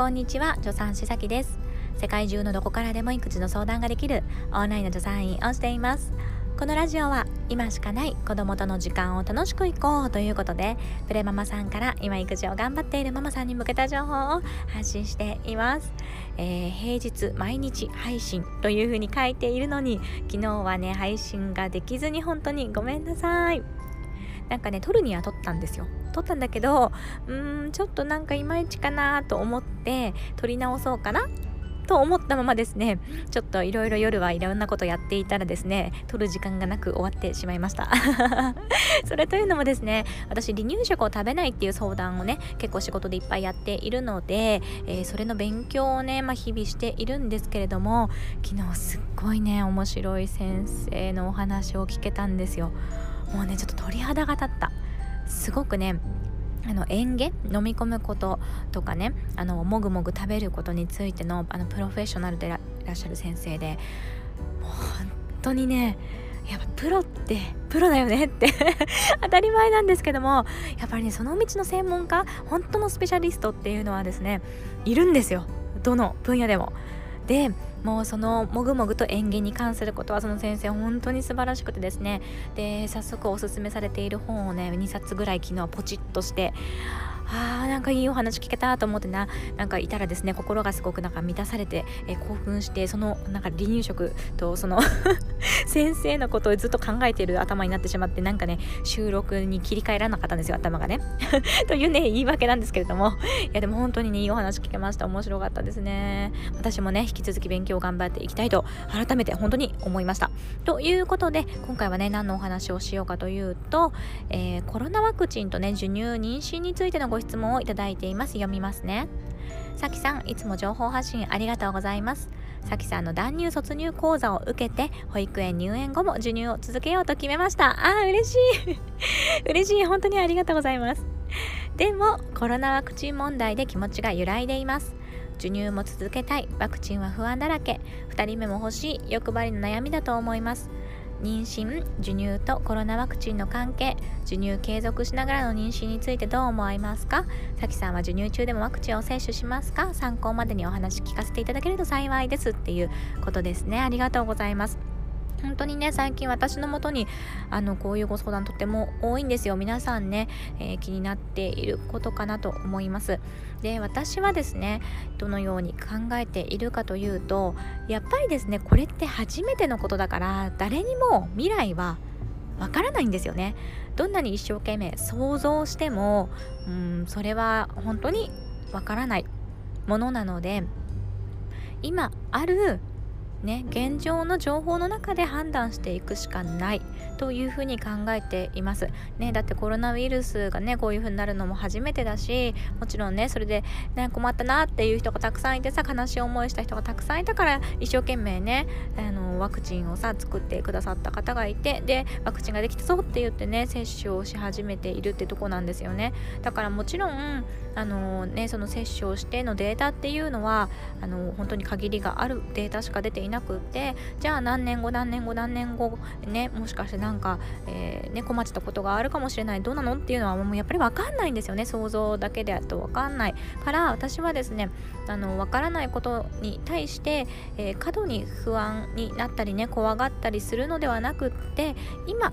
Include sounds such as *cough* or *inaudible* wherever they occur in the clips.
こんにちは助産師さきです。世界中のどこからでも育児の相談ができるオンラインの助産院をしています。このラジオは今しかない子供との時間を楽しくいこうということでプレママさんから今育児を頑張っているママさんに向けた情報を発信しています、えー、平日毎日配信というふうに書いているのに昨日はね配信ができずに本当にごめんなさい。なんかね撮るには撮ったんですよ。撮ったんだけどうーんちょっとなんかいまいちかなと思って撮り直そうかなと思ったままですね。ちょっといろいろ夜はいろんなことやっていたらですね撮る時間がなく終わってしまいました。*laughs* それというのもですね私離乳食を食べないっていう相談をね結構仕事でいっぱいやっているので、えー、それの勉強をね、まあ、日々しているんですけれども昨日すっごいね面白い先生のお話を聞けたんですよ。もうねちょっと鳥肌が立ったすごくねあの園芸飲み込むこととかねあのもぐもぐ食べることについてのあのプロフェッショナルでいらっしゃる先生でもう本当にねやっぱプロってプロだよねって *laughs* 当たり前なんですけどもやっぱりねその道の専門家本当のスペシャリストっていうのはですねいるんですよどの分野でも。でもうそのもぐもぐと園芸に関することはその先生本当に素晴らしくてですね。で早速おすすめされている本をね2冊ぐらい昨日ポチッとしてあーなんかいいお話聞けたと思ってな。なんかいたらですね心がすごくなんか満たされて、え興奮してそのなんか離乳食とその *laughs* 先生のことをずっと考えている頭になってしまってなんかね収録に切り替えられなかったんですよ頭がね。*laughs* というね言い訳なんですけれども。いやでも本当にねいいお話聞けました。面白かったですね。私もね引き続き勉強を頑張っていきたいと改めて本当に思いました。ということで今回はね何のお話をしようかというと、えー、コロナワクチンとね授乳妊娠についてのご質問をいただいています。読みますね。さきさんいつも情報発信ありがとうございます。さきさんの断乳卒乳講座を受けて保育園入園後も授乳を続けようと決めました。あー嬉しい。*laughs* 嬉しい。本当にありがとうございます。でもコロナワクチン問題で気持ちが揺らいでいます。授乳も続けたい。ワクチンは不安だらけ。2人目も欲しい。欲張りの悩みだと思います。妊娠授乳とコロナワクチンの関係。授乳継続しながらの妊娠についてどう思いますか？さきさんは授乳中でもワクチンを接種しますか？参考までにお話聞かせていただけると幸いです。っていうことですね。ありがとうございます。本当にね最近私のもとにあのこういうご相談とても多いんですよ。皆さんね、えー、気になっていることかなと思います。で私はですねどのように考えているかというとやっぱりですねこれって初めてのことだから誰にも未来はわからないんですよね。どんなに一生懸命想像してもうんそれは本当にわからないものなので今あるね、現状の情報の中で判断していくしかないというふうに考えています、ね、だってコロナウイルスがねこういうふうになるのも初めてだしもちろんねそれで、ね、困ったなっていう人がたくさんいてさ悲しい思いした人がたくさんいたから一生懸命ねあのワクチンをさ作ってくださった方がいてでワクチンができたぞって言ってね接種をし始めているってとこなんですよね。だからもちろんあの、ね、その接種をしてのデータっていうのはあの本当に限りがあるデータしか出ていなくってじゃあ何年後何年後何年後ねもしかしてなんか、えー、ね、困ってたことがあるかもしれないどうなのっていうのはもうやっぱり分かんないんですよね。想像だけでと分かんない。から私はですねあの分からないことに対して、えー、過度に不安になったりね怖がったりするのではなくって今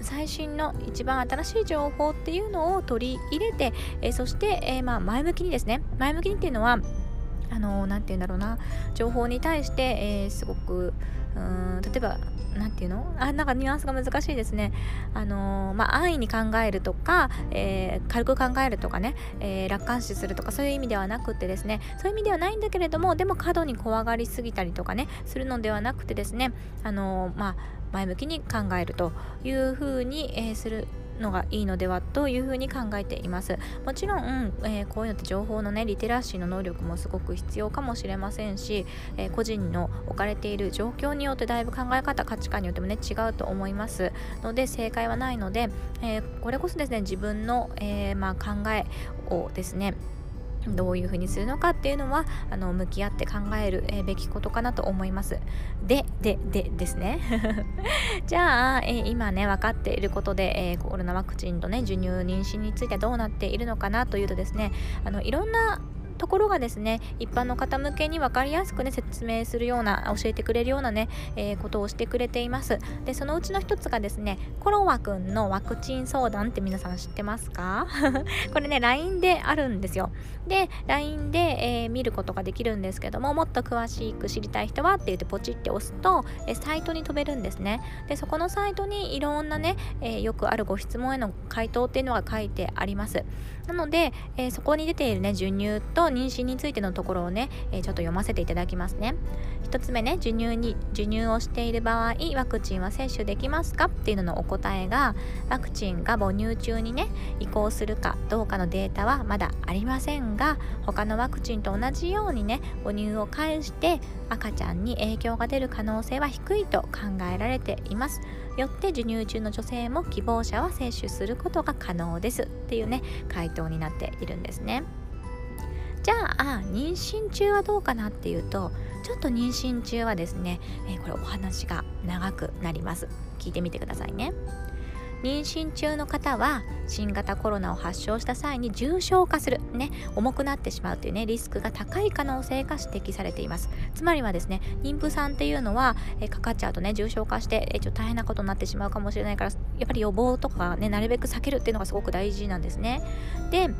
最新の一番新しい情報っていうのを取り入れて、えー、そして、えー、まあ、前向きにですね前向きにっていうのはあの何て言うんだろうな情報に対して、えー、すごくうん例えば何て言うの？あなんかニュアンスが難しいですね。あのー、まあ安易に考えるとか、えー、軽く考えるとかね、えー、楽観視するとかそういう意味ではなくてですね。そういう意味ではないんだけれどもでも過度に怖がりすぎたりとかねするのではなくてですね。あのまあ前向きに考えるというふうに、えする。のがいいのではというふうに考えています。もちろん、えー、こういうのって情報のねリテラシーの能力もすごく必要かもしれませんし、えー、個人の置かれている状況によってだいぶ考え方価値観によってもね違うと思います。ので正解はないので、え、これこそですね自分の、えまあ、考えをですねどういうふうにするのかっていうのはあの向き合って考える、べきことかなと思います。で、で、でですね。*laughs* じゃあ、えー、今ね分かっていることで、えー、コロナワクチンとね授乳妊娠についてどうなっているのかなというとですねあのいろんなところがですね一般の方向けに分かりやすくね説明するような教えてくれるようなね、えー、ことをしてくれています。でそのうちの一つがですねコロワくんのワクチン相談って皆さん知ってますか？*laughs* これね LINE であるんですよ。で LINE で、えー、見ることができるんですけどももっと詳しく知りたい人はって言ってポチって押すと、えサイトに飛べるんですね。でそこのサイトにいろんなね、えー、よくあるご質問への回答っていうのが書いてあります。なので、えー、そこに出ているね授乳と妊娠についてのところをね、えー、ちょっと読ませていただきますね。1つ目ね授乳に授乳をしている場合ワクチンは接種できますかっていうののお答えがワクチンが母乳中にね移行するかどうかのデータはまだありませんが他のワクチンと同じようにね母乳を介して赤ちゃんに影響が出る可能性は低いと考えられています。よって授乳中の女性も希望者は接種することが可能ですっていうね回答になっているんですね。じゃあ妊娠中はどうかなっていうとちょっと妊娠中はですね、え、これお話が長くなります。聞いてみてくださいね。妊娠中の方は新型コロナを発症した際に重症化する、ね、重くなってしまうというねリスクが高い可能性が指摘されています。つまりはですね妊婦さんっていうのはえかかっちゃうとね重症化してえちょっと大変なことになってしまうかもしれないからやっぱり予防とかねなるべく避けるっていうのがすごく大事なんですね。で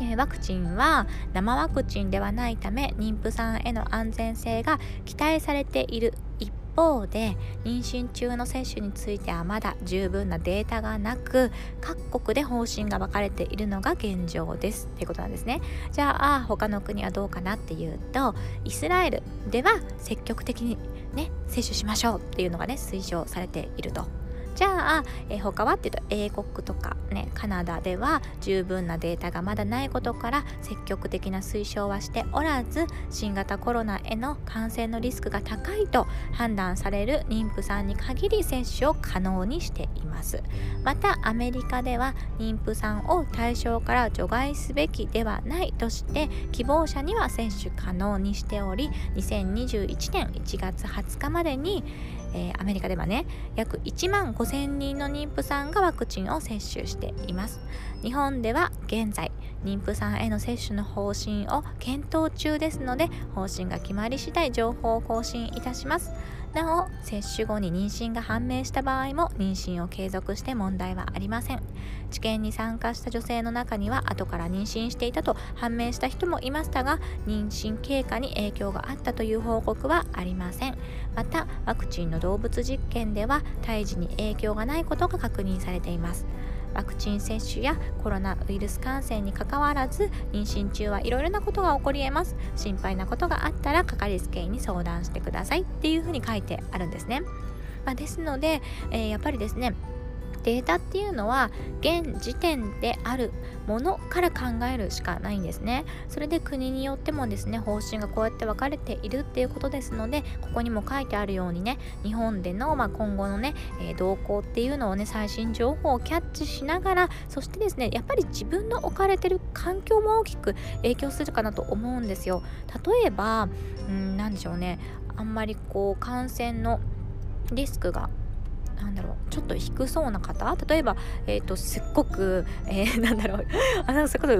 えワクチンは生ワクチンではないため妊婦さんへの安全性が期待されている一方で妊娠中の接種についてはまだ十分なデータがなく各国で方針が分かれているのが現状ですっていうことなんですね。じゃあ他の国はどうかなっていうとイスラエルでは積極的にね接種しましょうっていうのがね推奨されていると。じゃあ、えー、他はっていうと英国とかねカナダでは十分なデータがまだないことから積極的な推奨はしておらず新型コロナへの感染のリスクが高いと判断される妊婦さんに限り接種を可能にしています。またアメリカでは妊婦さんを対象から除外すべきではないとして希望者には接種可能にしており2021年1月20日までにえー、アメリカではね約1万5000人の妊婦さんがワクチンを接種しています。日本では現在妊婦さんへの接種の方針を検討中ですので方針が決まり次第情報を更新いたします。なお接種後に妊娠が判明した場合も妊娠を継続して問題はありません。治験に参加した女性の中には後から妊娠していたと判明した人もいましたが妊娠経過に影響があったという報告はありません。またワクチンの動物実験では胎児に影響がないことが確認されています。ワクチン接種やコロナウイルス感染にかかわらず妊娠中はいろいろなことが起こりえます。心配なことがあったらかかりつけ医に相談してくださいっていうふうに書いてあるんですね、まあ、ですので、えー、やっぱりですねデータっていうのは現時点であるものから考えるしかないんですね。それで国によってもですね方針がこうやって分かれているっていうことですのでここにも書いてあるようにね日本での、まあ、今後のね、えー、動向っていうのをね最新情報をキャッチしながらそしてですねやっぱり自分の置かれてる環境も大きく影響するかなと思うんですよ。例えばうん何でしょうね。あんまりこう感染のリスクがなんだろうちょっと低そうな方？例えば、えーと、すっごく、えー、*laughs* なんだろう。*laughs* あのそこそ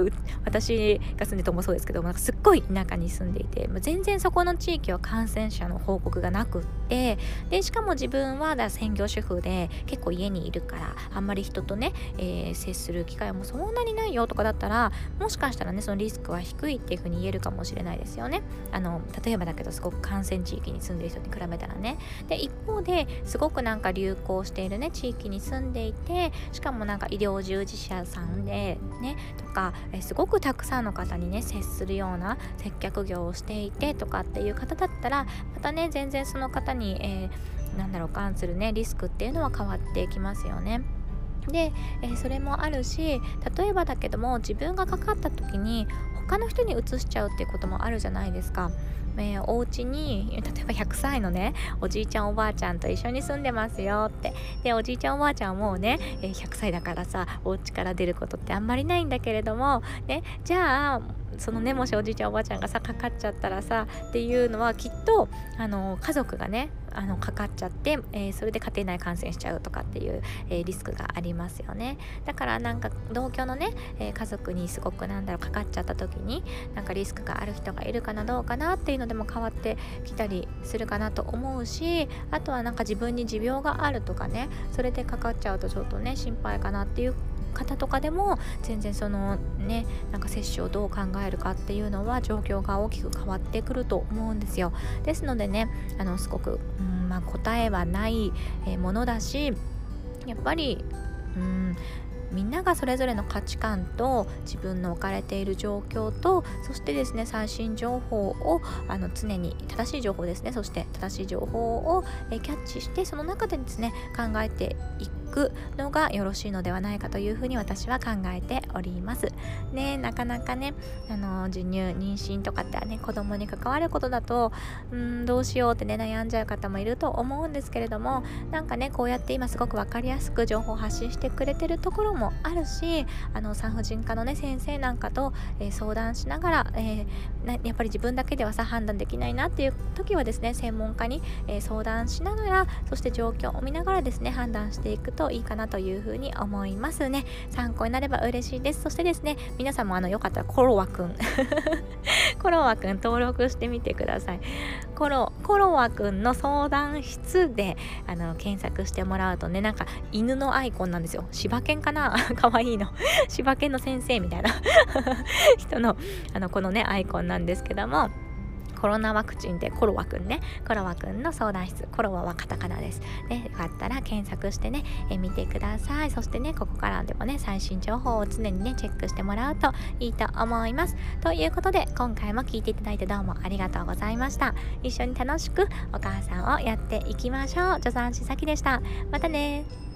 私が住んでてもそうですけどなんかすっごい田舎に住んでいて全然そこの地域は感染者の報告がなくってでしかも自分はだ専業主婦で結構家にいるからあんまり人とね、えー、接する機会もそんなにないよとかだったらもしかしたらねそのリスクは低いっていうふうに言えるかもしれないですよね。あの例えばだけどすごく感染地域に住んでる人に比べたらね。で一方ですごくなんか流行行しているね地域に住んでいてしかもなんか医療従事者さんでねとかえすごくたくさんの方にね接するような接客業をしていてとかっていう方だったらまたね全然その方に、えー、なんだろう関するねリスクっていうのは変わってきますよね。で、えー、それもあるし例えばだけども自分がかかった時に他の人に移しちゃうっていうこともあるじゃないですかえー、お家に例えば100歳のねおじいちゃんおばあちゃんと一緒に住んでますよって。でおじいちゃんおばあちゃんはもうね、え、100歳だからさお家から出ることってあんまりないんだけれども、ね、じゃあそのねもしおじいちゃんおばあちゃんがさかかっちゃったらさっていうのはきっとあの家族がねあのかかっちゃって、えー、それで家庭内感染しちゃうとかっていう、えー、リスクがありますよね。だからなんか同居のね、えー、家族にすごくなんだろうかかっちゃった時になんかリスクがある人がいるかなどうかなっていうのでも変わってきたりするかなと思うしあとはなんか自分に持病があるとかねそれでかかっちゃうとちょっとね心配かなっていう方とかでも全然そのねなんか接種をどう考えるかっていうのは状況が大きく変わってくると思うんですよ。ですのでねあのすごく、うんまあ、答えはないものだしやっぱりうんみんながそれぞれの価値観と自分の置かれている状況とそしてですね最新情報をあの常に正しい情報ですね。そして正しい情報をえキャッチしてその中でですね考えていく。くのがよろしいのではないかというふうに私は考えております。ねなかなかねあの授乳妊娠とかってね子供に関わることだとうんどうしようってね悩んじゃう方もいると思うんですけれどもなんかねこうやって今すごく分かりやすく情報を発信してくれてるところもあるしあの産婦人科のね先生なんかと、えー、相談しながら、えー、やっぱり自分だけではさ判断できないなっていう時はですね専門家に、え、相談しながらそして状況を見ながらですね判断していくとといいかなというふうに思いますね。参考になれば嬉しいです。そしてですね皆さんもあのよかったらコロワくん *laughs* コロワくん登録してみてください。コロコロワくんの相談室であの検索してもらうとねなんか犬のアイコンなんですよ。柴犬かな？*laughs* かわいいの。柴犬の先生みたいな。*laughs* 人のあのこのねアイコンなんですけども。コロナワクチンでコロワくんねコロワくんの相談室。コロワはカタカナですねよかったら検索してねえ見てくださいそしてねここからでもね最新情報を常にねチェックしてもらうといいと思いますということで今回も聞いていただいてどうもありがとうございました一緒に楽しくお母さんをやっていきましょう助産師さきでしたまたね